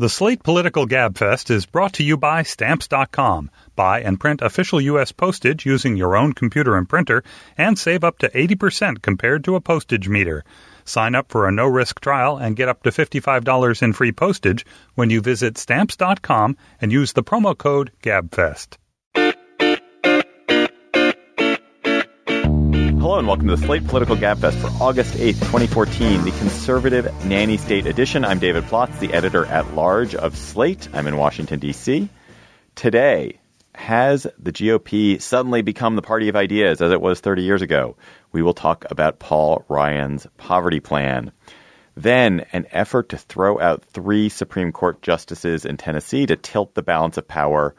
The Slate Political Gabfest is brought to you by Stamps.com. Buy and print official U.S. postage using your own computer and printer and save up to 80% compared to a postage meter. Sign up for a no risk trial and get up to $55 in free postage when you visit Stamps.com and use the promo code GABFEST. Hello and welcome to the Slate Political Gabfest for August 8th, 2014, the conservative nanny state edition. I'm David Plotz, the editor at large of Slate. I'm in Washington, D.C. Today, has the GOP suddenly become the party of ideas as it was 30 years ago? We will talk about Paul Ryan's poverty plan. Then, an effort to throw out three Supreme Court justices in Tennessee to tilt the balance of power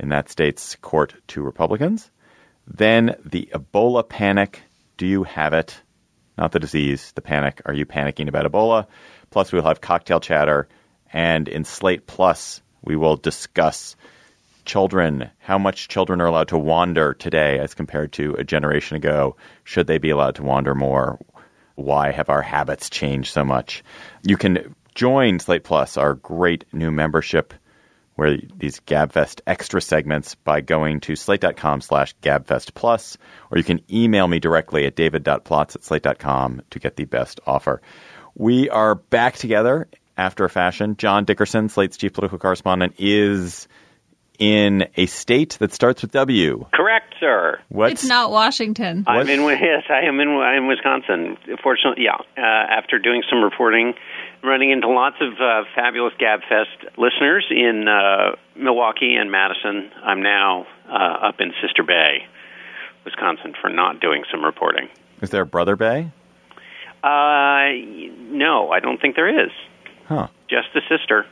in that state's court to Republicans. Then the Ebola panic. Do you have it? Not the disease, the panic. Are you panicking about Ebola? Plus, we'll have cocktail chatter. And in Slate Plus, we will discuss children, how much children are allowed to wander today as compared to a generation ago. Should they be allowed to wander more? Why have our habits changed so much? You can join Slate Plus, our great new membership where these GabFest extra segments by going to slate.com slash GabFest Plus, or you can email me directly at david.plotz at slate.com to get the best offer. We are back together after a fashion. John Dickerson, Slate's chief political correspondent, is in a state that starts with W. Correct, sir. What's, It's not Washington. I'm in. Yes, I am in. I'm in Wisconsin. Fortunately, yeah. Uh, after doing some reporting, running into lots of uh, fabulous Gabfest listeners in uh, Milwaukee and Madison, I'm now uh, up in Sister Bay, Wisconsin, for not doing some reporting. Is there a Brother Bay? Uh, no, I don't think there is. Huh. Just a sister.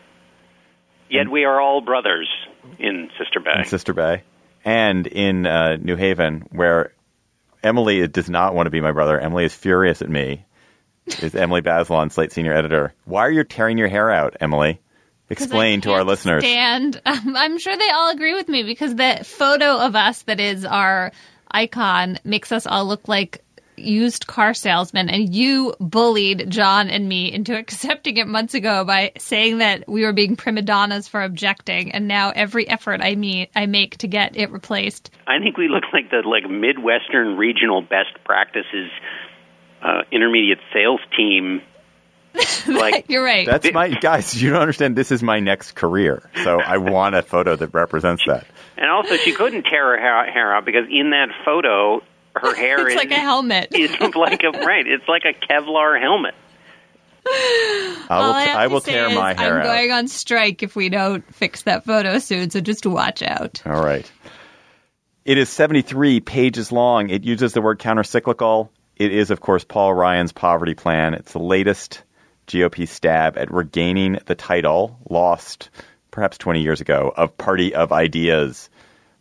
Yet we are all brothers in Sister Bay. In Sister Bay. And in uh, New Haven, where Emily does not want to be my brother. Emily is furious at me. Is Emily Bazelon, Slate senior editor. Why are you tearing your hair out, Emily? Explain to our can't listeners. And Um, I'm sure they all agree with me because the photo of us that is our icon makes us all look like used car salesmen. And you bullied John and me into accepting it months ago by saying that we were being prima donnas for objecting. And now every effort I meet, I make to get it replaced. I think we look like the like Midwestern regional best practices uh, intermediate sales team. Like You're right. That's my guys. You don't understand. This is my next career, so I want a photo that represents that. And also, she couldn't tear her hair, hair out because in that photo, her hair it's is like a helmet. is like a right. It's like a Kevlar helmet. I will. I, I will tear my hair I'm out. going on strike if we don't fix that photo soon. So just watch out. All right. It is 73 pages long. It uses the word countercyclical. It is, of course, Paul Ryan's poverty plan. It's the latest GOP stab at regaining the title lost perhaps 20 years ago of Party of Ideas.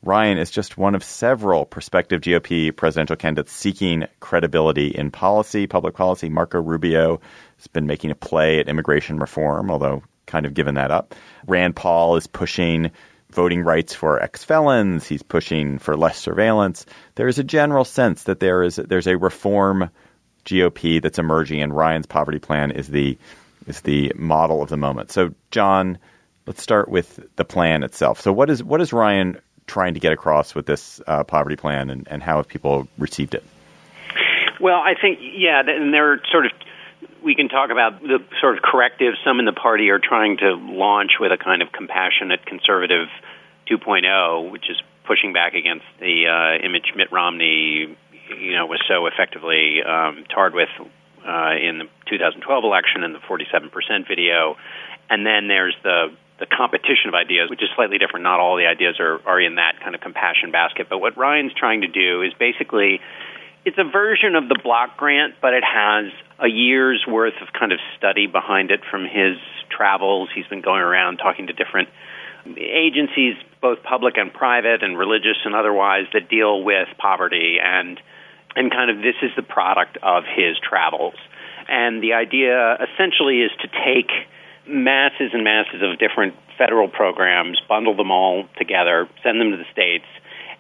Ryan is just one of several prospective GOP presidential candidates seeking credibility in policy, public policy. Marco Rubio has been making a play at immigration reform, although kind of given that up. Rand Paul is pushing voting rights for ex-felons. He's pushing for less surveillance. There is a general sense that there is there's a reform GOP that's emerging, and Ryan's poverty plan is the is the model of the moment. So, John, let's start with the plan itself. So, what is what is Ryan trying to get across with this uh, poverty plan, and, and how have people received it? Well, I think yeah, and there are sort of we can talk about the sort of corrective some in the party are trying to launch with a kind of compassionate conservative 2.0, which is pushing back against the uh, image Mitt Romney, you know, was so effectively um, tarred with uh, in the 2012 election and the 47% video. And then there's the the competition of ideas, which is slightly different. Not all the ideas are, are in that kind of compassion basket. But what Ryan's trying to do is basically it's a version of the block grant, but it has a year's worth of kind of study behind it from his travels. He's been going around talking to different agencies, both public and private, and religious and otherwise, that deal with poverty and and kind of this is the product of his travels. And the idea essentially is to take masses and masses of different federal programs, bundle them all together, send them to the states,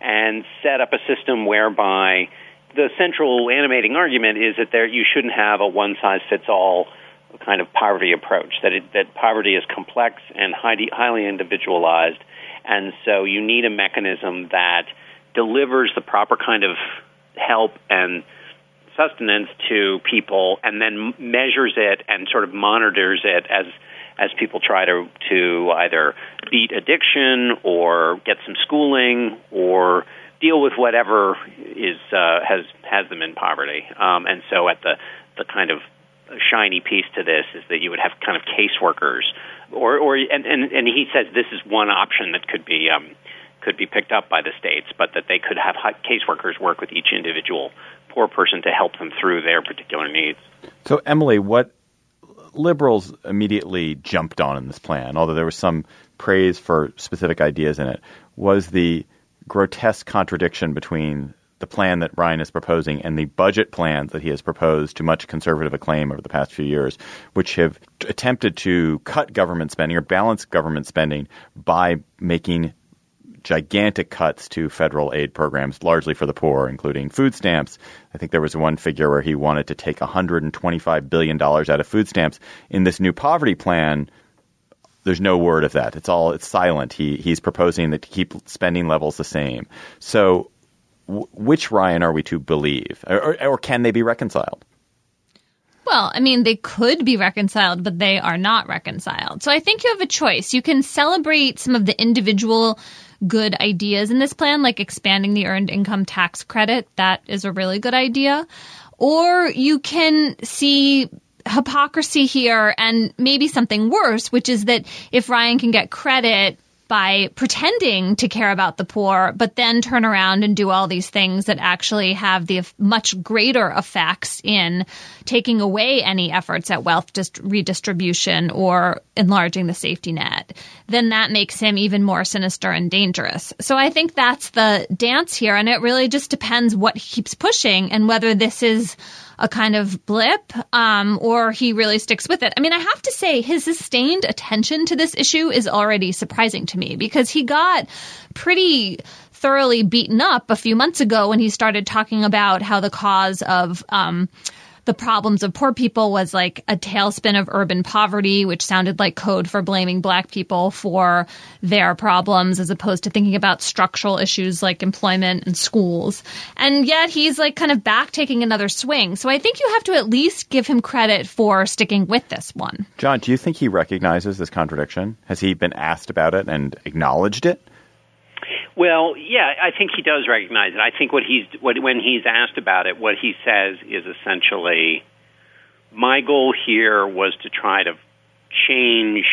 and set up a system whereby the central animating argument is that there you shouldn't have a one size fits all kind of poverty approach. That it, that poverty is complex and highly highly individualized, and so you need a mechanism that delivers the proper kind of help and sustenance to people, and then measures it and sort of monitors it as as people try to to either beat addiction or get some schooling or deal with whatever is uh, has has them in poverty. Um, and so, at the the kind of shiny piece to this is that you would have kind of caseworkers, or or and and, and he says this is one option that could be. Um, could be picked up by the states, but that they could have caseworkers work with each individual poor person to help them through their particular needs. So, Emily, what liberals immediately jumped on in this plan, although there was some praise for specific ideas in it, was the grotesque contradiction between the plan that Ryan is proposing and the budget plans that he has proposed to much conservative acclaim over the past few years, which have attempted to cut government spending or balance government spending by making gigantic cuts to federal aid programs, largely for the poor, including food stamps. I think there was one figure where he wanted to take $125 billion out of food stamps. In this new poverty plan, there's no word of that. It's all it's silent. He he's proposing that to keep spending levels the same. So, w- which Ryan are we to believe, or, or, or can they be reconciled? Well, I mean, they could be reconciled, but they are not reconciled. So I think you have a choice. You can celebrate some of the individual good ideas in this plan, like expanding the earned income tax credit. That is a really good idea. Or you can see hypocrisy here and maybe something worse, which is that if Ryan can get credit by pretending to care about the poor, but then turn around and do all these things that actually have the much greater effects in taking away any efforts at wealth dist- redistribution or enlarging the safety net, then that makes him even more sinister and dangerous. So I think that's the dance here. And it really just depends what he keeps pushing and whether this is a kind of blip um, or he really sticks with it. I mean, I have to say his sustained attention to this issue is already surprising to me because he got pretty thoroughly beaten up a few months ago when he started talking about how the cause of um, the problems of poor people was like a tailspin of urban poverty, which sounded like code for blaming black people for their problems as opposed to thinking about structural issues like employment and schools. And yet he's like kind of back taking another swing. So I think you have to at least give him credit for sticking with this one. John, do you think he recognizes this contradiction? Has he been asked about it and acknowledged it? Well, yeah, I think he does recognize it. I think what he's what when he's asked about it, what he says is essentially, my goal here was to try to change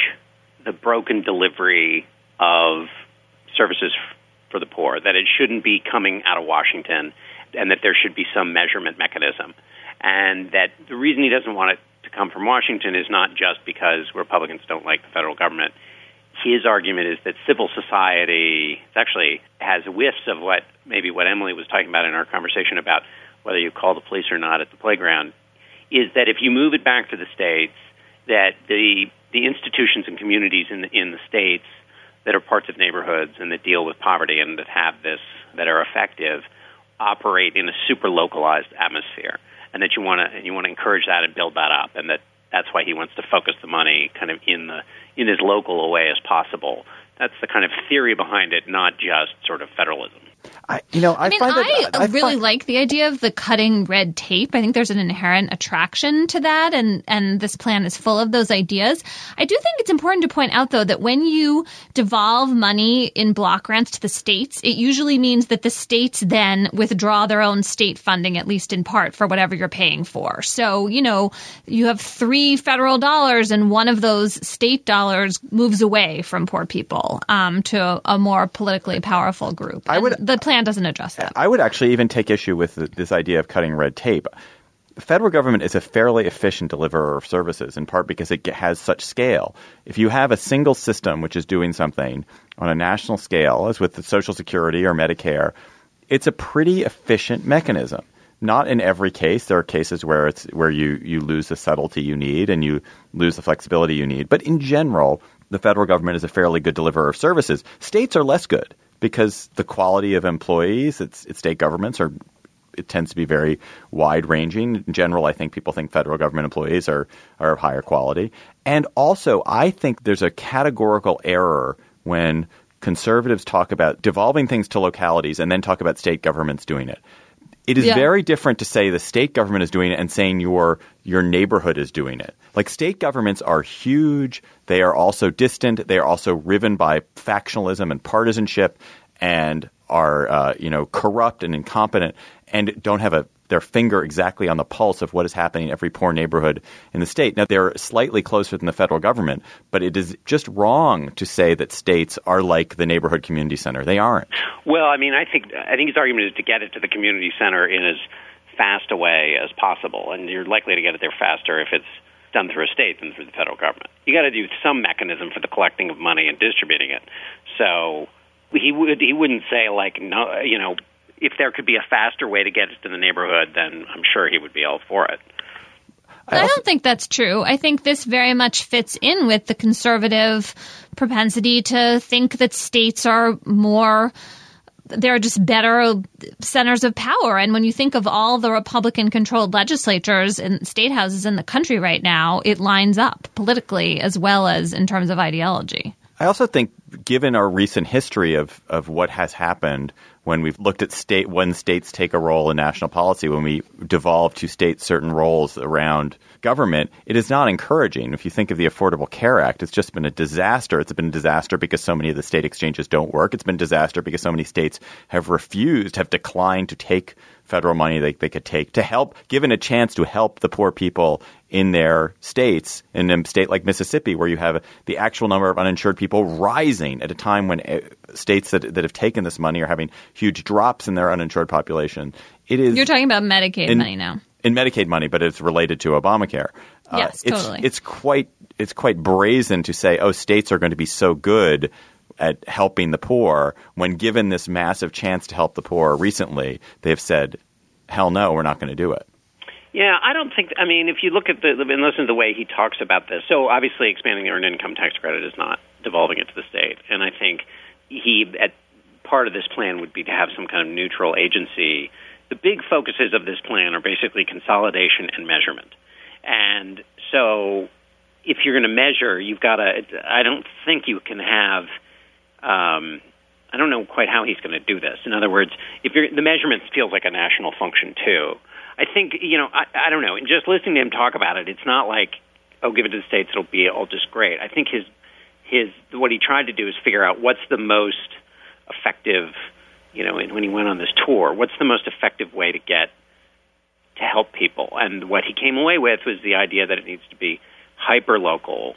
the broken delivery of services for the poor, that it shouldn't be coming out of Washington, and that there should be some measurement mechanism. And that the reason he doesn't want it to come from Washington is not just because Republicans don't like the federal government. His argument is that civil society actually has whiffs of what maybe what Emily was talking about in our conversation about whether you call the police or not at the playground, is that if you move it back to the states, that the the institutions and communities in the, in the states that are parts of neighborhoods and that deal with poverty and that have this that are effective operate in a super localized atmosphere. And that you want to you want to encourage that and build that up and that that's why he wants to focus the money kind of in the in as local a way as possible. That's the kind of theory behind it not just sort of federalism I, you know, I, I mean, find I, that, I really find, like the idea of the cutting red tape. I think there's an inherent attraction to that, and and this plan is full of those ideas. I do think it's important to point out, though, that when you devolve money in block grants to the states, it usually means that the states then withdraw their own state funding, at least in part, for whatever you're paying for. So, you know, you have three federal dollars, and one of those state dollars moves away from poor people um, to a more politically powerful group. I would- the plan doesn't address that. I would actually even take issue with this idea of cutting red tape. The federal government is a fairly efficient deliverer of services, in part because it has such scale. If you have a single system which is doing something on a national scale, as with the Social Security or Medicare, it's a pretty efficient mechanism. Not in every case. There are cases where it's where you, you lose the subtlety you need and you lose the flexibility you need. But in general, the federal government is a fairly good deliverer of services. States are less good because the quality of employees, at, its state governments are it tends to be very wide ranging. In general, I think people think federal government employees are, are of higher quality. And also, I think there's a categorical error when conservatives talk about devolving things to localities and then talk about state governments doing it. It is Yeah. very different to say the state government is doing it and saying your your neighborhood is doing it. Like state governments are huge. They are also distant. They are also riven by factionalism and partisanship, and are uh, you know corrupt and incompetent, and don't have a their finger exactly on the pulse of what is happening in every poor neighborhood in the state. Now they're slightly closer than the federal government, but it is just wrong to say that states are like the neighborhood community center. They aren't. Well, I mean, I think I think his argument is to get it to the community center in as fast a way as possible, and you're likely to get it there faster if it's done through a state than through the federal government. You got to do some mechanism for the collecting of money and distributing it. So he would he wouldn't say like no, you know, if there could be a faster way to get it to the neighborhood, then I'm sure he would be all for it. I, don't think that's true. I think this very much fits in with the conservative propensity to think that states are more they're just better centers of power. And when you think of all the Republican controlled legislatures and state houses in the country right now, it lines up politically as well as in terms of ideology. I also think, given our recent history of, of what has happened when we've looked at state when states take a role in national policy, when we devolve to states certain roles around government, it is not encouraging. If you think of the Affordable Care Act, it's just been a disaster. It's been a disaster because so many of the state exchanges don't work. It's been a disaster because so many states have refused, have declined to take federal money they, they could take to help, given a chance to help the poor people in their states, in a state like Mississippi, where you have the actual number of uninsured people rising at a time when uh, states that, that have taken this money are having huge drops in their uninsured population. It is You're talking about Medicaid in- money now. in Medicaid money, but it's related to Obamacare. Uh, Yes, it's, totally. It's quite it's quite brazen to say, oh, states are going to be so good at helping the poor when given this massive chance to help the poor recently, they've said, hell no, we're not going to do it. Yeah, I don't think. I mean, if you look at the and listen to the way he talks about this, so obviously expanding the earned income tax credit is not devolving it to the state, and I think he at part of this plan would be to have some kind of neutral agency. The big focuses of this plan are basically consolidation and measurement, and so if you're going to measure, you've got to. I don't think you can have. Um, I don't know quite how he's going to do this. In other words, if you're, the measurement feels like a national function too. I think you know. I, I don't know. And just listening to him talk about it, it's not like, oh, give it to the states, it'll be all just great. I think his his what he tried to do is figure out what's the most effective. You know, and when he went on this tour, what's the most effective way to get to help people? And what he came away with was the idea that it needs to be hyper local.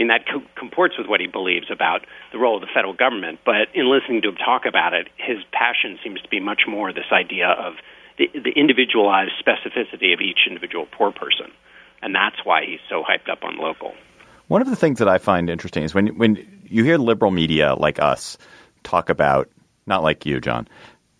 Mean, that co- comports with what he believes about the role of the federal government. But in listening to him talk about it, his passion seems to be much more this idea of the, the individualized specificity of each individual poor person. And that's why he's so hyped up on local. One of the things that I find interesting is when when you hear liberal media like us talk about, not like you, John,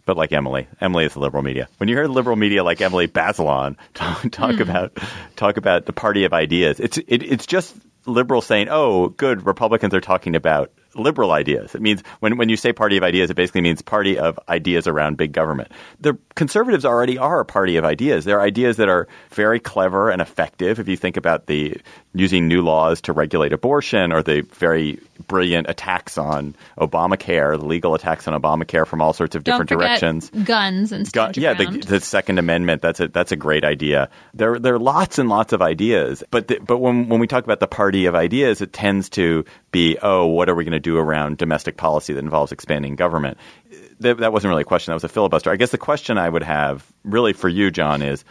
but like Emily. Emily is the liberal media. When you hear liberal media like Emily Bazelon talk, talk mm. about talk about the party of ideas, it's it, it's just liberals saying, "Oh, good, Republicans are talking about liberal ideas. It means when, when you say party of ideas, it basically means party of ideas around big government. The conservatives already are a party of ideas. They're ideas that are very clever and effective. If you think about the using new laws to regulate abortion or the very brilliant attacks on Obamacare, the legal attacks on Obamacare from all sorts of Don't different directions. Guns and Gun, yeah, the, the, Second Amendment. That's a that's a great idea. There there are lots and lots of ideas, but the, but when when we talk about the party of ideas, it tends to be oh, what are we going to do around domestic policy that involves expanding government? That, that wasn't really a question. That was a filibuster. I guess the question I would have really for you, John, is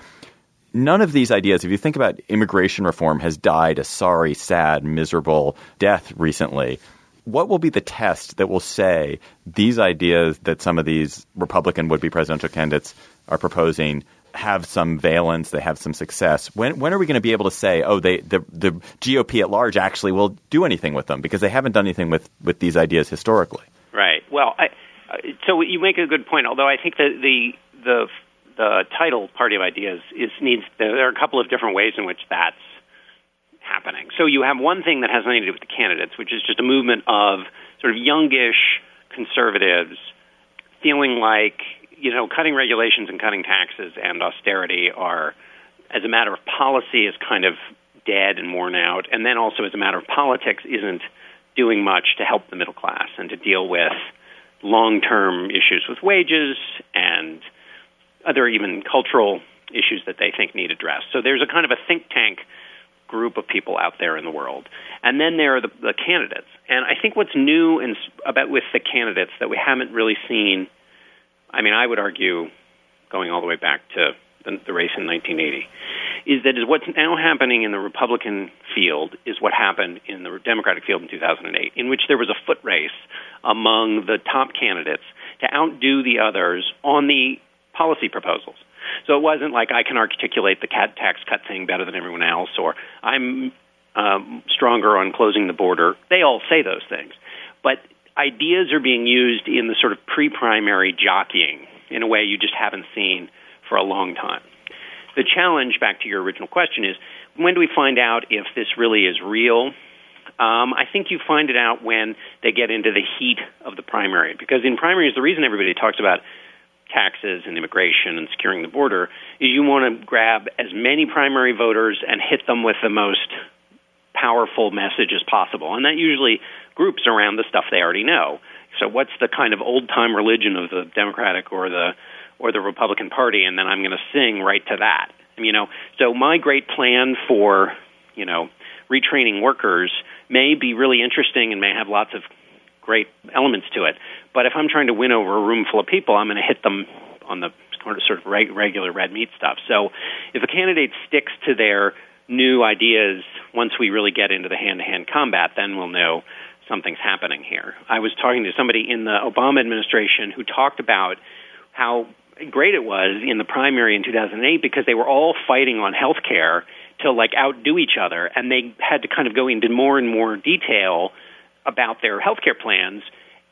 none of these ideas, if you think about immigration reform, has died a sorry, sad, miserable death recently. What will be the test that will say these ideas that some of these Republican would be presidential candidates are proposing have some valence, they have some success. When when are we going to be able to say, oh, they the the GOP at large actually will do anything with them because they haven't done anything with with these ideas historically? Right. Well, I, so you make a good point. Although I think that the the the title "Party of Ideas" is needs. There are a couple of different ways in which that's happening. So you have one thing that has nothing to do with the candidates, which is just a movement of sort of youngish conservatives feeling like you know, cutting regulations and cutting taxes and austerity are, as a matter of policy, is kind of dead and worn out. And then also, as a matter of politics, isn't doing much to help the middle class and to deal with long term issues with wages and other even cultural issues that they think need addressed. So there's a kind of a think tank group of people out there in the world. And then there are the, the candidates. And I think what's new in, about with the candidates that we haven't really seen I mean, I would argue, going all the way back to the, the race in 1980, is that is what's now happening in the Republican field is what happened in the Democratic field in 2008, in which there was a foot race among the top candidates to outdo the others on the policy proposals. So it wasn't like I can articulate the cat tax cut thing better than everyone else, or I'm um, stronger on closing the border. They all say those things, but ideas are being used in the sort of pre-primary jockeying in a way you just haven't seen for a long time. The challenge, back to your original question, is when do we find out if this really is real? Um, I think you find it out when they get into the heat of the primary, because in primaries, the reason everybody talks about taxes and immigration and securing the border is you want to grab as many primary voters and hit them with the most powerful message as possible. And that usually groups around the stuff they already know. So what's the kind of old time religion of the Democratic or the or the Republican Party, and then I'm going to sing right to that. You know, so my great plan for you know retraining workers may be really interesting and may have lots of great elements to it. But if I'm trying to win over a room full of people, I'm going to hit them on the sort of regular red meat stuff. So if a candidate sticks to their new ideas once we really get into the hand to hand combat, then we'll know something's happening here. I was talking to somebody in the Obama administration who talked about how great it was in the primary in 2008 because they were all fighting on health care to like outdo each other and they had to kind of go into more and more detail about their health care plans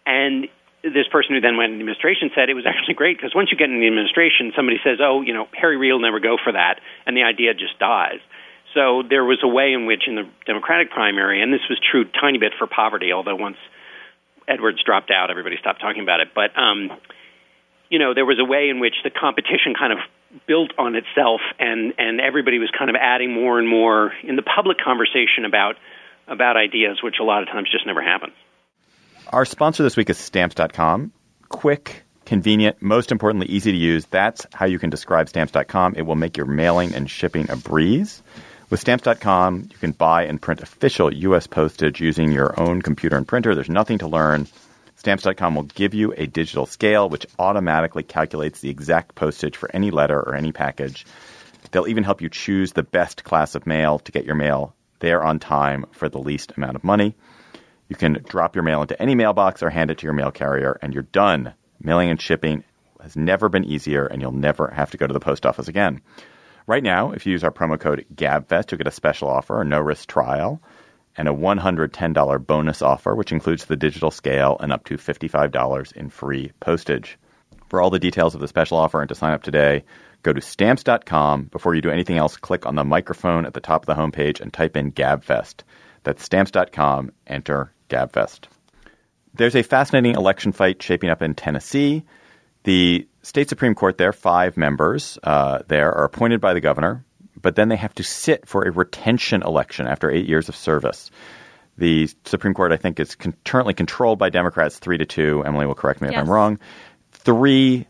and this person who then went in the administration said it was actually great because once you get in the administration somebody says oh you know Harry Reid will never go for that and the idea just dies so there was a way in which, in the Democratic primary, and this was true tiny bit for poverty, although once Edwards dropped out, everybody stopped talking about it. But um, you know, there was a way in which the competition kind of built on itself, and and everybody was kind of adding more and more in the public conversation about about ideas, which a lot of times just never happens. Our sponsor this week is Stamps.com. Quick, convenient, most importantly, easy to use. That's how you can describe Stamps.com. It will make your mailing and shipping a breeze. With stamps.com, you can buy and print official U.S. postage using your own computer and printer. There's nothing to learn. Stamps.com will give you a digital scale which automatically calculates the exact postage for any letter or any package. They'll even help you choose the best class of mail to get your mail there on time for the least amount of money. You can drop your mail into any mailbox or hand it to your mail carrier, and you're done. Mailing and shipping has never been easier, and you'll never have to go to the post office again. Right now, if you use our promo code GABFEST, you'll get a special offer, a no risk trial, and a $110 bonus offer, which includes the digital scale and up to $55 in free postage. For all the details of the special offer and to sign up today, go to stamps.com. Before you do anything else, click on the microphone at the top of the homepage and type in GABFEST. That's stamps.com, enter GABFEST. There's a fascinating election fight shaping up in Tennessee. The state Supreme Court there, five members uh, there, are appointed by the governor, but then they have to sit for a retention election after eight years of service. The Supreme Court, I think, is con- currently controlled by Democrats three to two. Emily will correct me if I'm wrong. Three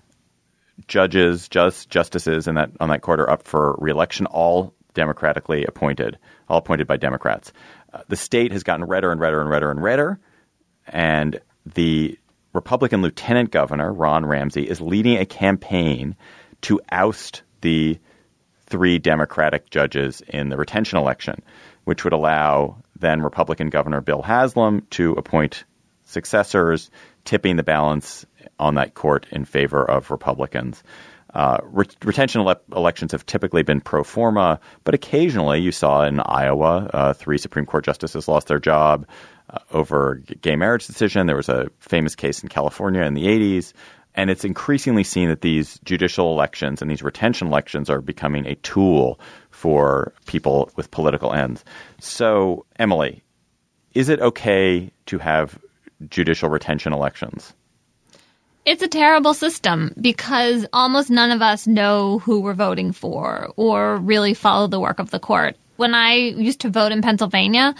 judges, just justices in that on that court are up for reelection, all democratically appointed, all appointed by Democrats. Uh, the state has gotten redder and redder and redder and redder, and the Republican lieutenant governor Ron Ramsey is leading a campaign to oust the three Democratic judges in the retention election, which would allow then Republican Governor Bill Haslam to appoint successors, tipping the balance on that court in favor of Republicans. Uh, re- retention ele- elections have typically been pro forma, but occasionally you saw in Iowa, uh, three Supreme Court justices lost their job uh, over gay marriage decision. There was a famous case in California in the 80s. And it's increasingly seen that these judicial elections and these retention elections are becoming a tool for people with political ends. So, Emily, is it okay to have judicial retention elections? It's a terrible system because almost none of us know who we're voting for or really follow the work of the court. When I used to vote in Pennsylvania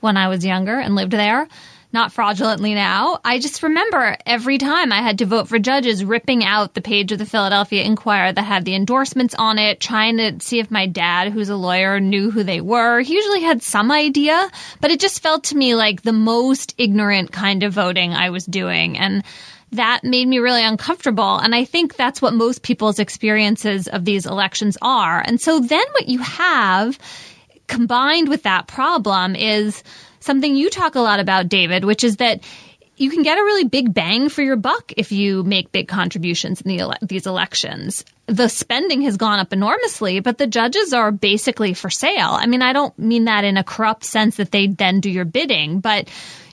when I was younger and lived there, not fraudulently now, I just remember every time I had to vote for judges ripping out the page of the Philadelphia Inquirer that had the endorsements on it, trying to see if my dad, who's a lawyer, knew who they were. He usually had some idea, but it just felt to me like the most ignorant kind of voting I was doing. And that made me really uncomfortable. And I think that's what most people's experiences of these elections are. And so then what you have combined with that problem is something you talk a lot about, David, which is that you can get a really big bang for your buck if you make big contributions in the ele- these elections. The spending has gone up enormously, but the judges are basically for sale. I mean, I don't mean that in a corrupt sense that they then do your bidding, but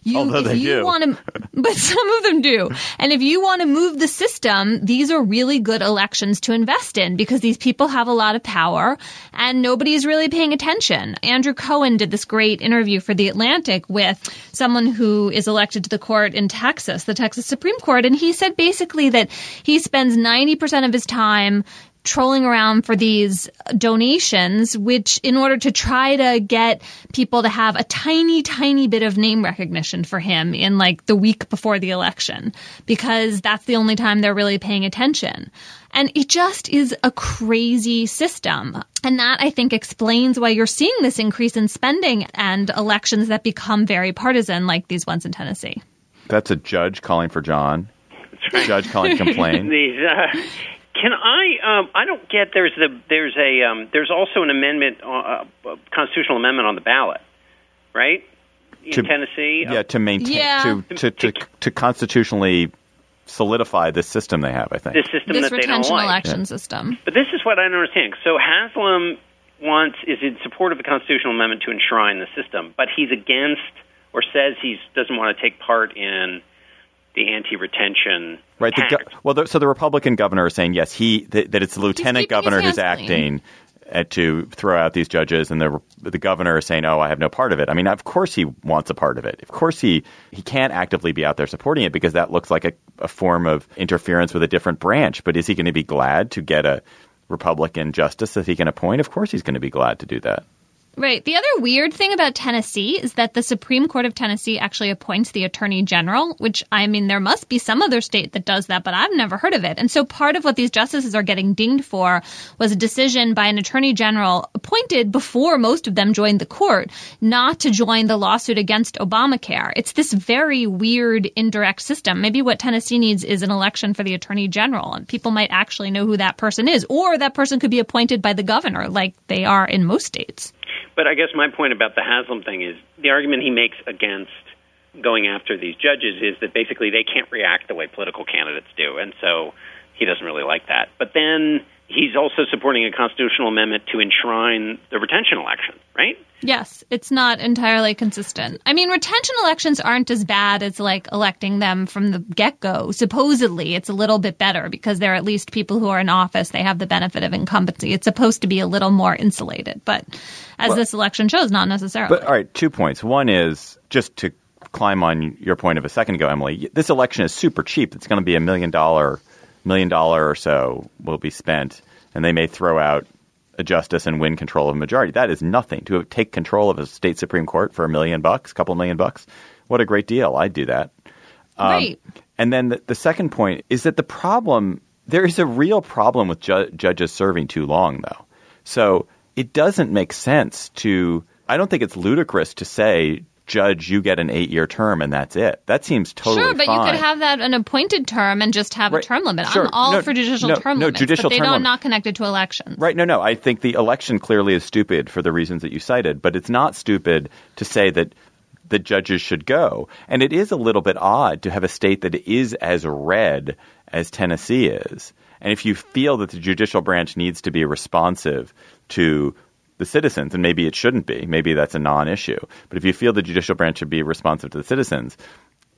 you, Although they do. want to, but some of them do. And if you want to move the system, these are really good elections to invest in because these people have a lot of power and nobody's really paying attention. Andrew Cohen did this great interview for The Atlantic with someone who is elected to the court in Texas, the Texas Supreme Court. And he said basically that he spends 90% of his time trolling around for these donations, which in order to try to get people to have a tiny, tiny bit of name recognition for him in like the week before the election, because that's the only time they're really paying attention. And it just is a crazy system. And that I think explains why you're seeing this increase in spending and elections that become very partisan, like these ones in Tennessee. That's a judge calling for John. Judge calling to complain. These, uh, can I? Um, I don't get. There's the there's a um, there's also an amendment, uh, a constitutional amendment on the ballot, right? In To- Tennessee. Yeah, to maintain Yeah. to, to, to to constitutionally solidify the system they have. I think. the system This that they don't retention like. election system. But this is what I don't understand. So Haslam wants is in support of a constitutional amendment to enshrine the system, but he's against or says he doesn't want to take part in the anti-retention. Right. The tax. go- well, the, so the Republican governor is saying yes, he that, that it's the lieutenant governor who's acting uh, to throw out these judges, and the the governor is saying, "Oh, I have no part of it." I mean, of course he wants a part of it. Of course he he can't actively be out there supporting it because that looks like a, a form of interference with a different branch. But is he going to be glad to get a Republican justice that he can appoint? Of course he's going to be glad to do that. Right. The other weird thing about Tennessee is that the Supreme Court of Tennessee actually appoints the Attorney General, which I mean, there must be some other state that does that, but I've never heard of it. And so part of what these justices are getting dinged for was a decision by an Attorney General appointed before most of them joined the court not to join the lawsuit against Obamacare. It's this very weird indirect system. Maybe what Tennessee needs is an election for the Attorney General, and people might actually know who that person is, or that person could be appointed by the governor, like they are in most states. But I guess my point about the Haslam thing is the argument he makes against going after these judges is that basically they can't react the way political candidates do, and so he doesn't really like that. But then he's also supporting a constitutional amendment to enshrine the retention election, right? Yes, it's not entirely consistent. I mean, retention elections aren't as bad as like electing them from the get go. Supposedly, it's a little bit better because they're at least people who are in office. They have the benefit of incumbency. It's supposed to be a little more insulated, but as Well- this election shows, not necessarily. But all right, two points. One is just to climb on your point of a second ago, Emily. This election is super cheap. It's going to be a million dollar, million dollar or so will be spent, and they may throw out a justice and win control of a majority. That is nothing to take control of a state supreme court for a million bucks, a couple million bucks. What a great deal! I'd do that. Um, right. And then the, the second point is that the problem there is a real problem with ju- judges serving too long, though. So it doesn't make sense to. I don't think it's ludicrous to say, Judge, you get an eight-year term and that's it. That seems totally Sure, but fine. you could have that an appointed term and just have Right. a term limit. Sure. I'm all No, for judicial no, term no, limits, judicial but they term limit. not connected to elections. Right. No, no. I think the election clearly is stupid for the reasons that you cited, but it's not stupid to say that the judges should go. And it is a little bit odd to have a state that is as red as Tennessee is. And if you feel that the judicial branch needs to be responsive to the citizens, and maybe it shouldn't be, maybe that's a non issue. But if you feel the judicial branch should be responsive to the citizens,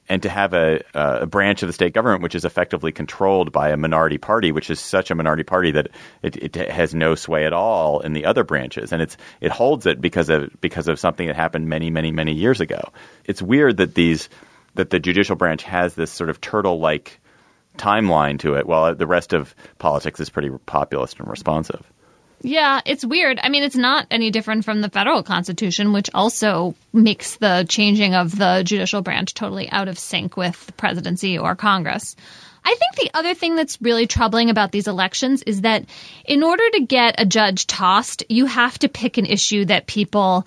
and to have a, a branch of the state government which is effectively controlled by a minority party, which is such a minority party that it, it has no sway at all in the other branches, and it's it holds it because of because of something that happened many many many years ago. It's weird that these that the judicial branch has this sort of turtle like timeline to it, while the rest of politics is pretty populist and responsive. Yeah, it's weird. I mean, it's not any different from the federal constitution, which also makes the changing of the judicial branch totally out of sync with the presidency or Congress. I think the other thing that's really troubling about these elections is that in order to get a judge tossed, you have to pick an issue that people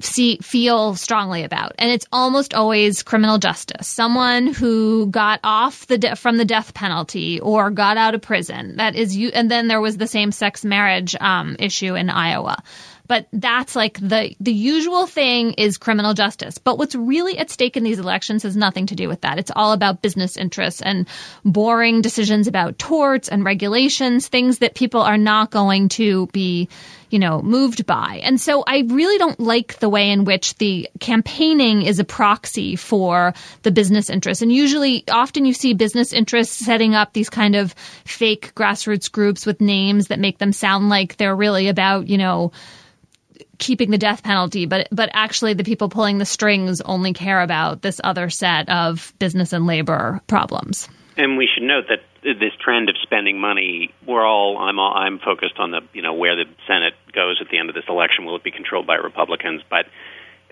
see feel strongly about. And it's almost always criminal justice. Someone who got off the de- from the death penalty or got out of prison that is you and then there was the same sex marriage um, issue in Iowa. But that's like the the usual thing is criminal justice. But what's really at stake in these elections has nothing to do with that. It's all about business interests and boring decisions about torts and regulations things that people are not going to be you know, moved by. And so I really don't like the way in which the campaigning is a proxy for the business interests. And usually, often you see business interests setting up these kind of fake grassroots groups with names that make them sound like they're really about, you know, keeping the death penalty, but but actually the people pulling the strings only care about this other set of business and labor problems. And we should note that this trend of spending money, we're all I'm all, I'm focused on the you know where the Senate goes at the end of this election. Will it be controlled by Republicans? But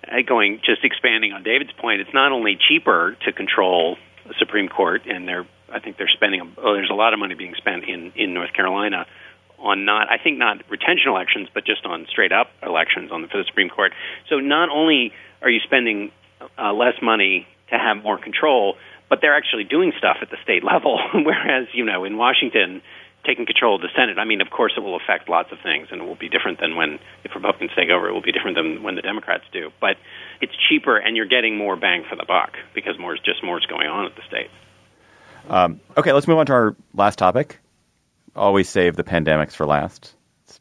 uh, going just expanding on David's point, it's not only cheaper to control the Supreme Court, and they're I think they're spending oh, there's a lot of money being spent in in North Carolina on not I think not retention elections, but just on straight up elections on the, for the Supreme Court. So not only are you spending uh, less money to have more control, but they're actually doing stuff at the state level. Whereas you know in Washington, taking control of the Senate, I mean, of course, it will affect lots of things, and it will be different than when if Republicans take over. It will be different than when the Democrats do. But it's cheaper, and you're getting more bang for the buck because more is just more is going on at the state. Um, okay, let's move on to our last topic. Always save the pandemics for last.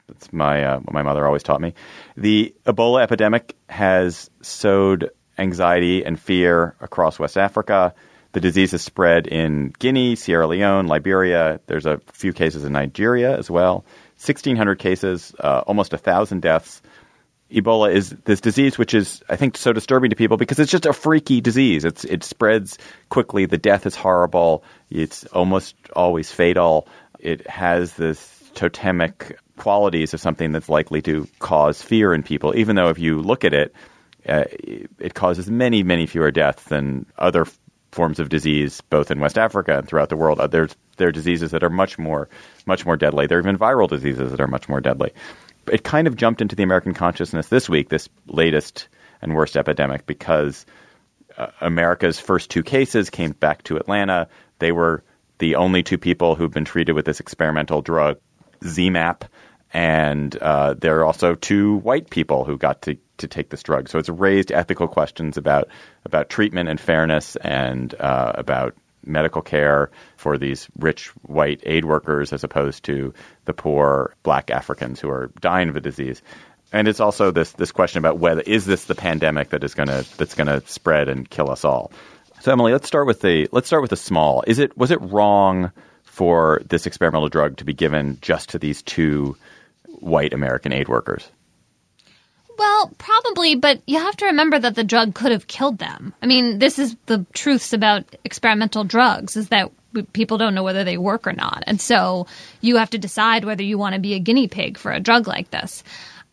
It's, my uh, what my mother always taught me. The Ebola epidemic has sowed anxiety and fear across West Africa. The disease has spread in Guinea, Sierra Leone, Liberia. There's a few cases in Nigeria as well. 1,600 cases, uh, almost a thousand deaths. Ebola is this disease which is, I think, so disturbing to people because it's just a freaky disease. It's it spreads quickly. The death is horrible. It's almost always fatal. It has this totemic qualities of something that's likely to cause fear in people. Even though if you look at it, uh, it causes many, many fewer deaths than other forms of disease, both in West Africa and throughout the world. Uh, There's there are diseases that are much more, much more deadly. There are even viral diseases that are much more deadly it kind of jumped into the American consciousness this week, this latest and worst epidemic, because uh, America's first two cases came back to Atlanta. They were the only two people who've been treated with this experimental drug, ZMapp, and uh, there are also two white people who got to, to take this drug. So it's raised ethical questions about about treatment and fairness and uh, about medical care for these rich white aid workers as opposed to the poor black Africans who are dying of the disease. And it's also this this question about whether is this the pandemic that is gonna that's gonna spread and kill us all. So Emily, let's start with the let's start with the small. Is it was it wrong for this experimental drug to be given just to these two white American aid workers? Well, probably, but you have to remember that the drug could have killed them. I mean, this is the truths about experimental drugs is that people don't know whether they work or not. And so you have to decide whether you want to be a guinea pig for a drug like this.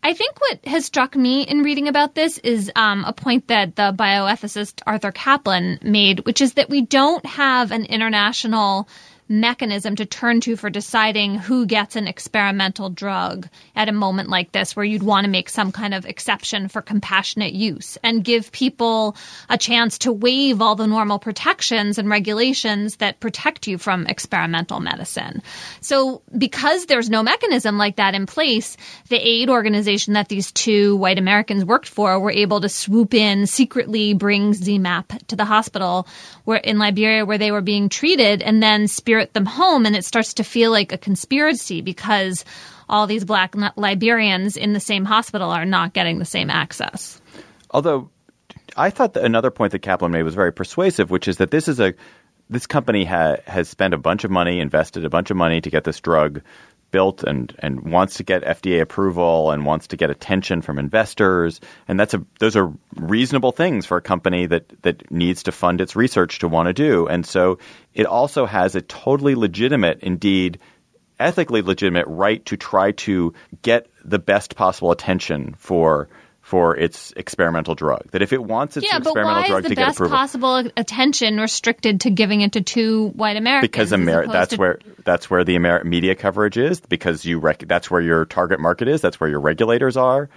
I think what has struck me in reading about this is um, a point that the bioethicist Arthur Caplan made, which is that we don't have an international mechanism to turn to for deciding who gets an experimental drug at a moment like this where you'd want to make some kind of exception for compassionate use and give people a chance to waive all the normal protections and regulations that protect you from experimental medicine. So because there's no mechanism like that in place, the aid organization that these two white Americans worked for were able to swoop in, secretly bring ZMapp to the hospital where in Liberia where they were being treated and then spirit them home. And it starts to feel like a conspiracy because all these black Liberians in the same hospital are not getting the same access. Although I thought that another point that Caplan made was very persuasive, which is that this is a this company ha, has spent a bunch of money, invested a bunch of money to get this drug built and and wants to get FDA approval and wants to get attention from investors. And that's a those are reasonable things for a company that that needs to fund its research to want to do. And so it also has a totally legitimate indeed ethically legitimate right to try to get the best possible attention for for its experimental drug. That if it wants its yeah, experimental drug to get approval, the best possible attention restricted to giving it to two white Americans? Because Ameri- that's to- where that's where the Amer- media coverage is. Because you rec- that's where your target market is. That's where your regulators are.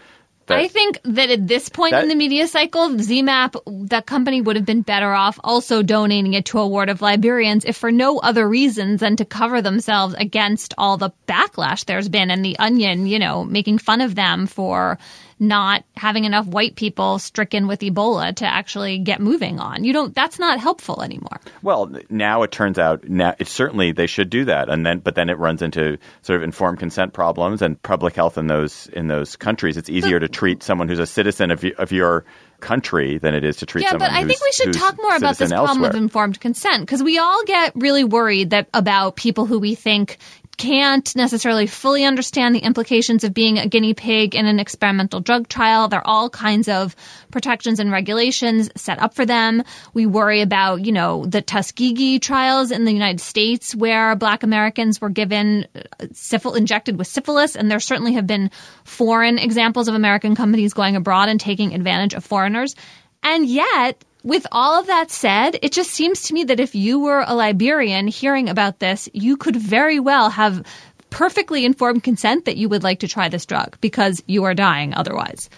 That, I think that at this point that, in the media cycle, ZMapp, that company would have been better off also donating it to a ward of Liberians, if for no other reasons than to cover themselves against all the backlash there's been and the Onion, you know, making fun of them for not having enough white people stricken with Ebola to actually get moving on. You don't. That's not helpful anymore. Well, now it turns out now it's certainly they should do that, and then but then it runs into sort of informed consent problems and public health in those in those countries. It's easier to treat someone who's a citizen of of your country than it is to treat yeah, someone. Yeah, but I think we should talk more about this elsewhere. problem of informed consent because we all get really worried that about people who we think can't necessarily fully understand the implications of being a guinea pig in an experimental drug trial. There are all kinds of protections and regulations set up for them. We worry about, you know, the Tuskegee trials in the United States where black Americans were given uh, syphil- injected with syphilis. And there certainly have been foreign examples of American companies going abroad and taking advantage of foreigners. And yet, with all of that said, it just seems to me that if you were a Liberian hearing about this, you could very well have perfectly informed consent that you would like to try this drug because you are dying otherwise.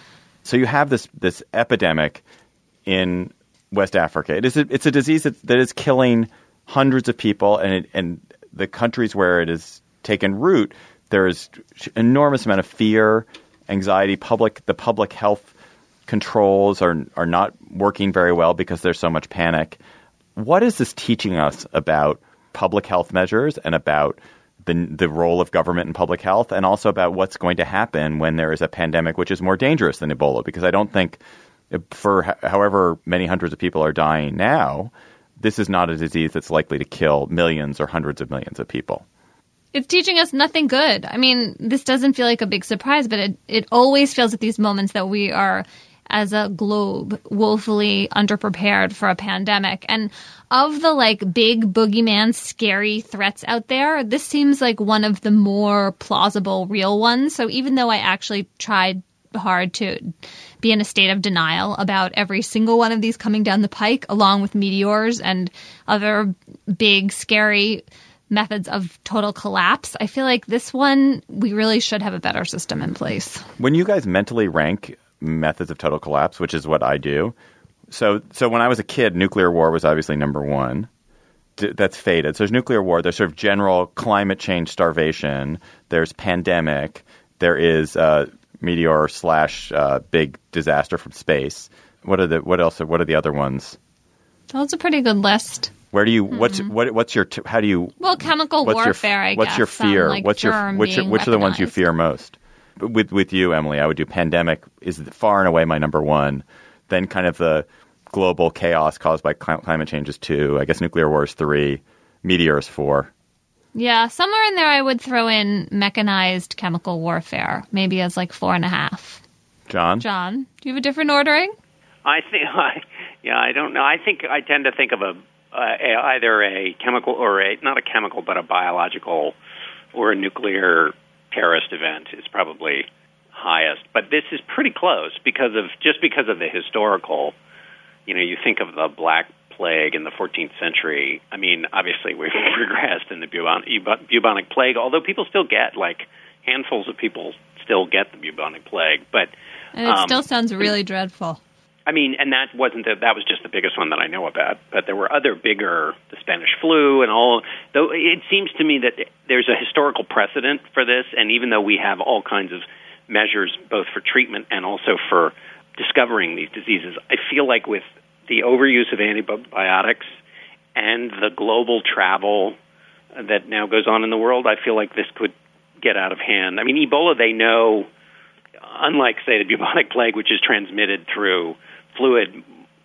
So you have this this epidemic in West Africa. It is a, it's a disease that, that is killing hundreds of people, and it, and the countries where it has taken root, there is enormous amount of fear, anxiety, public the public health controls are are not working very well because there's so much panic. What is this teaching us about public health measures and about the the role of government in public health and also about what's going to happen when there is a pandemic which is more dangerous than Ebola because I don't think for however many hundreds of people are dying now, this is not a disease that's likely to kill millions or hundreds of millions of people. It's teaching us nothing good. I mean, this doesn't feel like a big surprise, but it, it always feels at these moments that we are as a globe woefully underprepared for a pandemic. And of the like big boogeyman scary threats out there, this seems like one of the more plausible real ones. So even though I actually tried hard to be in a state of denial about every single one of these coming down the pike, along with meteors and other big, scary methods of total collapse. I feel like this one, we really should have a better system in place. When you guys mentally rank methods of total collapse, which is what I do. So, so when I was a kid, nuclear war was obviously number one. D- that's faded. So there's nuclear war. There's sort of general climate change starvation. There's pandemic. There is uh, meteor slash uh, big disaster from space. What are the what else? What are the other ones? That's a pretty good list. Where do you what's what what's your t- how do you Well, chemical what's warfare. your I what's guess. your fear? um, like what's your which which are the ones you fear most? With with you, Emily, I would do pandemic is far and away my number one. Then kind of the global chaos caused by cli- climate change is two. I guess nuclear war is three. Meteor is four. Yeah, somewhere in there, I would throw in mechanized chemical warfare, maybe as like four and a half. John, John, do you have a different ordering? I think, I, yeah, I don't know. I think I tend to think of a, uh, a either a chemical or a not a chemical, but a biological or a nuclear terrorist event is probably highest. But this is pretty close because of just because of the historical. You know, you think of the Black Plague in the 14th century. I mean, obviously we've regressed in the bubon- ebu- bubonic plague, although people still get like handfuls of people still get the bubonic plague, but And it Um, still sounds really dreadful. I mean, and that wasn't the, that was just the biggest one that I know about. But there were other bigger, the Spanish flu and all. Though it seems to me that there's a historical precedent for this, and even though we have all kinds of measures both for treatment and also for discovering these diseases, I feel like with the overuse of antibiotics and the global travel that now goes on in the world, I feel like this could get out of hand. I mean, Ebola, they know unlike say the bubonic plague, which is transmitted through fluid.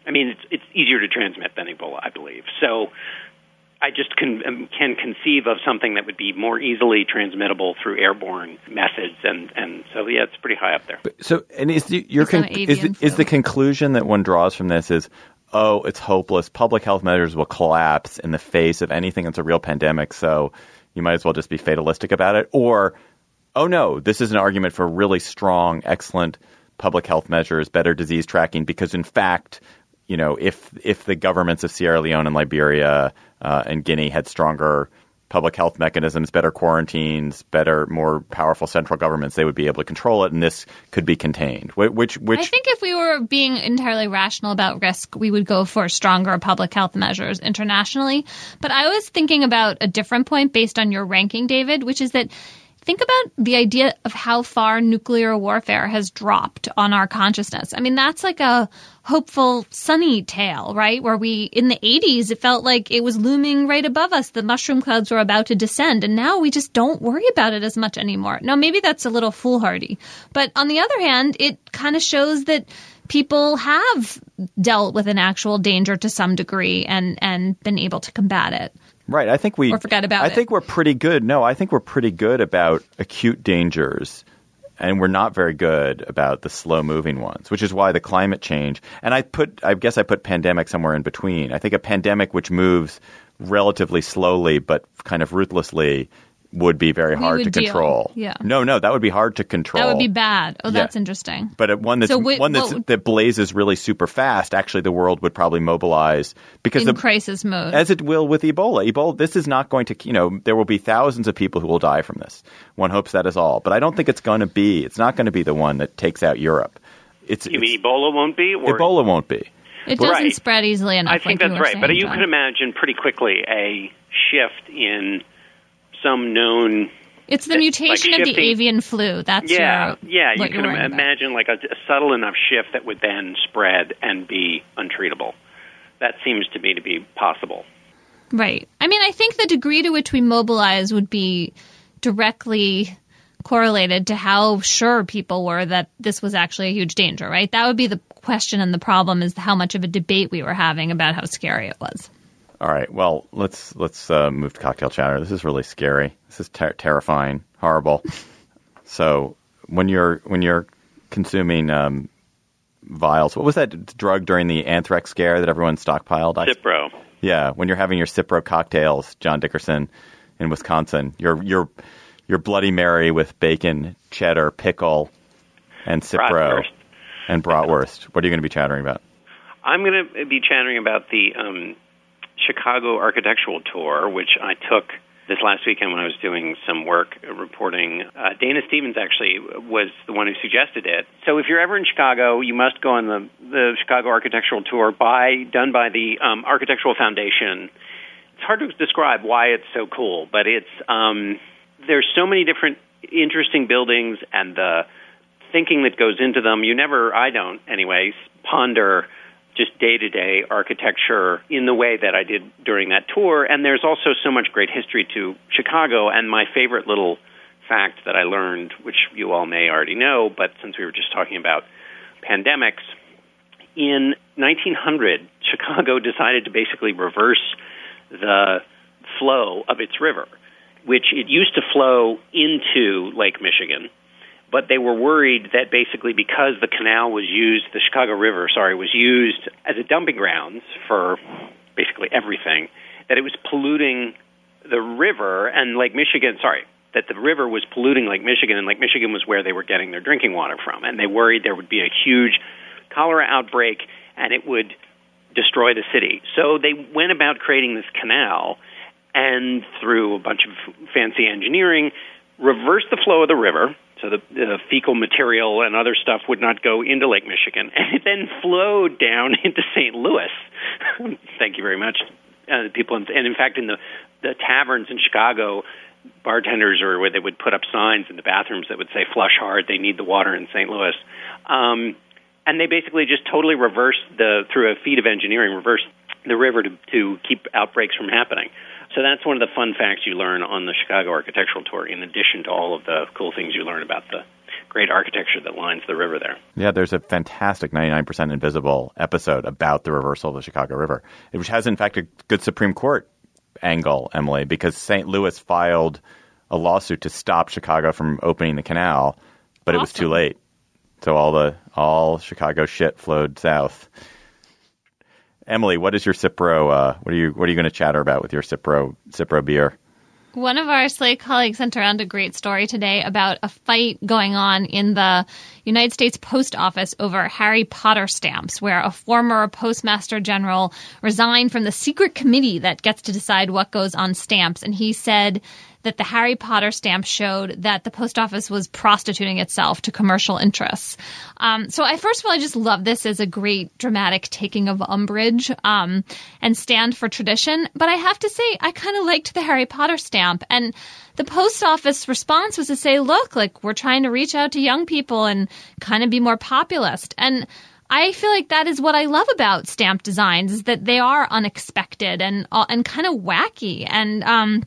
I mean, it's it's easier to transmit than Ebola, I believe. So. I just can um, can conceive of something that would be more easily transmittable through airborne methods, and and so yeah, it's pretty high up there. So, and is the, your con- is, the- is the conclusion that one draws from this is, oh, it's hopeless. Public health measures will collapse in the face of anything that's a real pandemic. So, you might as well just be fatalistic about it. Or, oh no, this is an argument for really strong, excellent public health measures, better disease tracking, because in fact, you know, if if the governments of Sierra Leone and Liberia uh, and Guinea had stronger public health mechanisms, better quarantines, better, more powerful central governments, they would be able to control it, and this could be contained. Wh- Which, which, I think if we were being entirely rational about risk, we would go for stronger public health measures internationally. But I was thinking about a different point based on your ranking, David, which is that think about the idea of how far nuclear warfare has dropped on our consciousness. I mean, that's like a hopeful, sunny tale, right? Where we, in the 80s, it felt like it was looming right above us. The mushroom clouds were about to descend. And now we just don't worry about it as much anymore. Now, maybe that's a little foolhardy. But on the other hand, it kind of shows that people have dealt with an actual danger to some degree and, and been able to combat it. Right? I think we Or forget about I it. think we're pretty good. No, I think we're pretty good about acute dangers, and we're not very good about the slow moving ones. Which is why the climate change. And I put, I guess, I put pandemic somewhere in between. I think a pandemic which moves relatively slowly but kind of ruthlessly would be very hard to deal. control. Yeah. No, no, that would be hard to control. That would be bad. Oh, Yeah. that's interesting. But at one that's So wait, one that's, would- that blazes really super fast, actually, the world would probably mobilize because In the, crisis mode. as it will with Ebola. Ebola, this is not going to, you know, there will be thousands of people who will die from this. One hopes that is all, but I don't think it's going to be. It's not going to be the one that takes out Europe. It's, You it's- mean Ebola won't be? Or Ebola won't be. it doesn't Right. spread easily enough. I think like you that's were right. But saying, you John. could imagine pretty quickly a shift in some known. It's the eh, like mutation of the avian flu. That's Yeah, your, yeah. You can you're worried im- about. imagine like a, a subtle enough shift that would then spread and be untreatable. That seems to me to be possible. Right. I mean, I think the degree to which we mobilize would be directly correlated to how sure people were that this was actually a huge danger, right? That would be the question and the problem is how much of a debate we were having about how scary it was. All right. Well, let's let's uh, move to cocktail chatter. This is really scary. This is ter- terrifying, horrible. so when you're when you're consuming um, vials, what was that drug during the anthrax scare that everyone stockpiled? I- Cipro. Yeah, when you're having your Cipro cocktails, John Dickerson in Wisconsin, your your your Bloody Mary with bacon, cheddar, pickle, and Cipro Bratwurst. and bratwurst. What are you going to be chattering about? I'm going to be chattering about the um, Chicago architectural tour, which I took this last weekend when I was doing some work uh, reporting. Uh, Dana Stevens actually was the one who suggested it. So if you're ever in Chicago, you must go on the the Chicago architectural tour by done by the um, Architectural Foundation. It's hard to describe why it's so cool, but it's um, there's so many different interesting buildings and the thinking that goes into them. You never, I don't, anyways, ponder just day to day architecture in the way that I did during that tour. And there's also so much great history to Chicago. And my favorite little fact that I learned, which you all may already know, but since we were just talking about pandemics, in 1900, Chicago decided to basically reverse the flow of its river, which it used to flow into Lake Michigan. But they were worried that basically because the canal was used, the Chicago River, sorry, was used as a dumping grounds for basically everything, that it was polluting the river and Lake Michigan, sorry, that the river was polluting Lake Michigan, and Lake Michigan was where they were getting their drinking water from. And they worried there would be a huge cholera outbreak and it would destroy the city. So they went about creating this canal and through a bunch of fancy engineering, reversed the flow of the river so the, the fecal material and other stuff would not go into Lake Michigan, and it then flowed down into St. Louis. Thank you very much, uh, people. And in fact, in the the taverns in Chicago, bartenders or where they would put up signs in the bathrooms that would say "Flush hard." They need the water in St. Louis. Um, and they basically just totally reversed the through a feat of engineering, reversed the river to, to keep outbreaks from happening. So that's one of the fun facts you learn on the Chicago Architectural Tour, in addition to all of the cool things you learn about the great architecture that lines the river there. Yeah, there's a fantastic 99% Invisible episode about the reversal of the Chicago River, which has, in fact, a good Supreme Court angle, Emily, because St. Louis filed a lawsuit to stop Chicago from opening the canal, but awesome. it was too late. So all the all Chicago shit flowed south. Emily, what is your Cipro? Uh, what are you What are you going to chatter about with your Cipro Cipro beer? One of our Slate colleagues sent around a great story today about a fight going on in the United States Post Office over Harry Potter stamps, where a former postmaster general resigned from the secret committee that gets to decide what goes on stamps. And he said that the Harry Potter stamp showed that the post office was prostituting itself to commercial interests. Um, so I first of all, I just love this as a great dramatic taking of umbrage um, and stand for tradition. But I have to say, I kind of liked the Harry Potter stamp and. The post office response was to say, look, like we're trying to reach out to young people and kind of be more populist. And I feel like that is what I love about stamp designs is that they are unexpected and uh, and kind of wacky and um,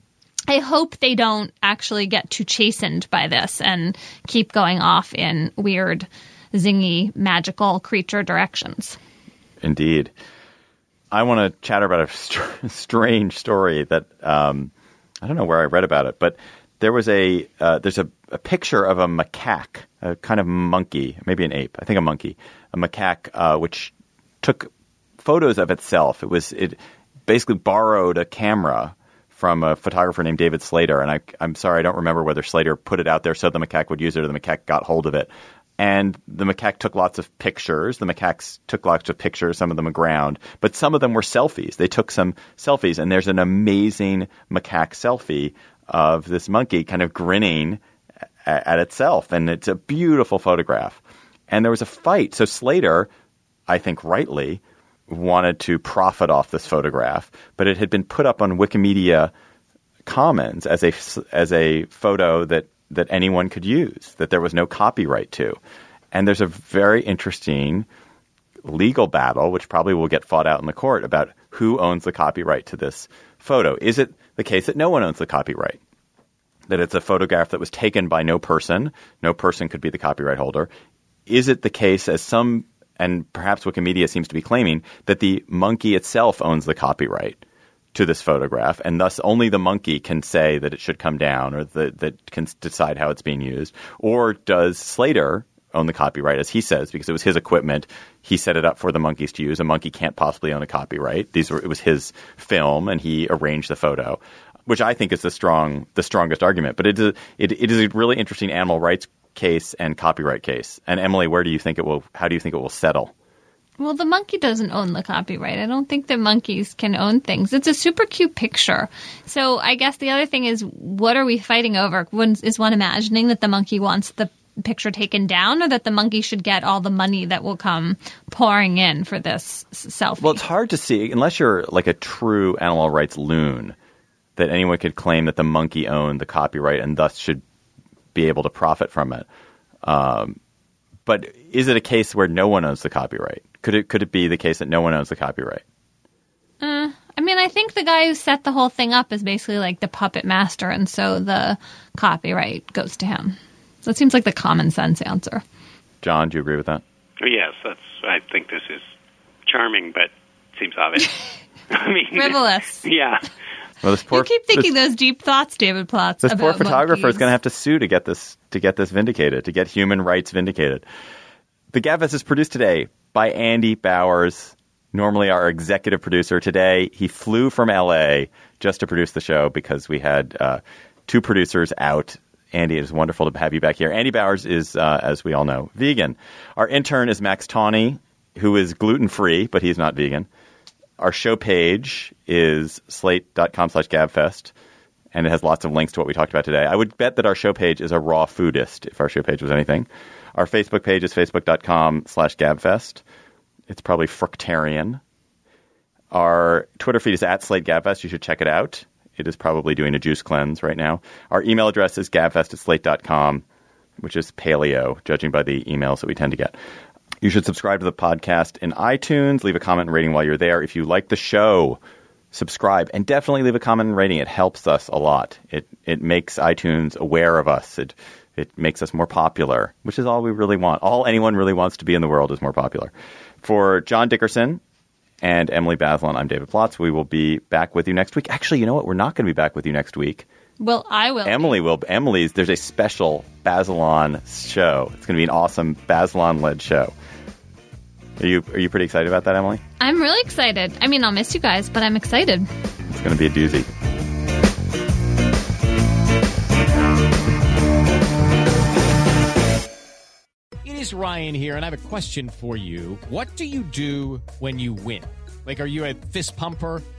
I hope they don't actually get too chastened by this and keep going off in weird, zingy, magical creature directions. Indeed. I want to chatter about a st- strange story that um, I don't know where I read about it, but there was a uh, there's a, a, picture of a macaque, a kind of monkey, maybe an ape, I think a monkey, a macaque, uh, which took photos of itself. It was it basically borrowed a camera from a photographer named David Slater, and I, I'm sorry I don't remember whether Slater put it out there so the macaque would use it or the macaque got hold of it. And the macaque took lots of pictures. The macaques took lots of pictures, some of them aground, but some of them were selfies. They took some selfies, and there's an amazing macaque selfie of this monkey kind of grinning at, at itself, and it's a beautiful photograph. And there was a fight. So Slater, I think rightly, wanted to profit off this photograph, but it had been put up on Wikimedia Commons as a as a photo that that anyone could use, that there was no copyright to. And there's a very interesting legal battle, which probably will get fought out in the court about who owns the copyright to this photo. Is it the case that no one owns the copyright? That it's a photograph that was taken by no person, no person could be the copyright holder? Is it the case, as some and perhaps Wikimedia seems to be claiming that the monkey itself owns the copyright to this photograph, and thus only the monkey can say that it should come down or that, that can decide how it's being used. Or does Slater own the copyright, as he says, because it was his equipment? He set it up for the monkeys to use. A monkey can't possibly own a copyright. These were it was his film, and he arranged the photo. Which I think is the strong, the strongest argument, but it is, it, it is a really interesting animal rights case and copyright case. And Emily, where do you think it will? How do you think it will settle? Well, the monkey doesn't own the copyright. I don't think that monkeys can own things. It's a super cute picture. So I guess the other thing is, what are we fighting over? Is one imagining that the monkey wants the picture taken down, or that the monkey should get all the money that will come pouring in for this selfie? Well, it's hard to see unless you're like a true animal rights loon that anyone could claim that the monkey owned the copyright and thus should be able to profit from it. Um, but is it a case where no one owns the copyright? Could it could it be the case that no one owns the copyright? Uh, I mean, I think the guy who set the whole thing up is basically like the puppet master, and so the copyright goes to him. So it seems like the common sense answer. John, do you agree with that? Yes, that's. I think this is charming, but seems obvious. I mean, Frivolous. Yeah. Well, this poor you keep thinking this, those deep thoughts, David Plotz. this poor photographer is going to have to sue to get this to get this vindicated, to get human rights vindicated. The Gabfest is produced today by Andy Bowers, normally our executive producer. Today, he flew from LA just to produce the show because we had uh, two producers out. Andy, it is wonderful to have you back here. Andy Bowers is, uh, as we all know, vegan. Our intern is Max Tawney, who is gluten free, but he's not vegan. Our show page is slate.com slash gabfest, and it has lots of links to what we talked about today. I would bet that our show page is a raw foodist, if our show page was anything. Our Facebook page is facebook.com slash gabfest. It's probably fructarian. Our Twitter feed is at Slate Gabfest. You should check it out. It is probably doing a juice cleanse right now. Our email address is gabfest at slate.com, which is paleo, judging by the emails that we tend to get. You should subscribe to the podcast in iTunes. Leave a comment and rating while you're there. If you like the show, subscribe and definitely leave a comment and rating. It helps us a lot. It it makes iTunes aware of us. It it makes us more popular, which is all we really want. All anyone really wants to be in the world is more popular. For John Dickerson and Emily Bazelon, I'm David Plotz. We will be back with you next week. Actually, you know what? We're not going to be back with you next week. Well, I will. Emily will. Emily's. There's a special Bazelon show. It's going to be an awesome Bazelon led show. Are you Are you pretty excited about that, Emily? I'm really excited. I mean, I'll miss you guys, but I'm excited. It's going to be a doozy. It is Ryan here, and I have a question for you. What do you do when you win? Like, are you a fist pumper?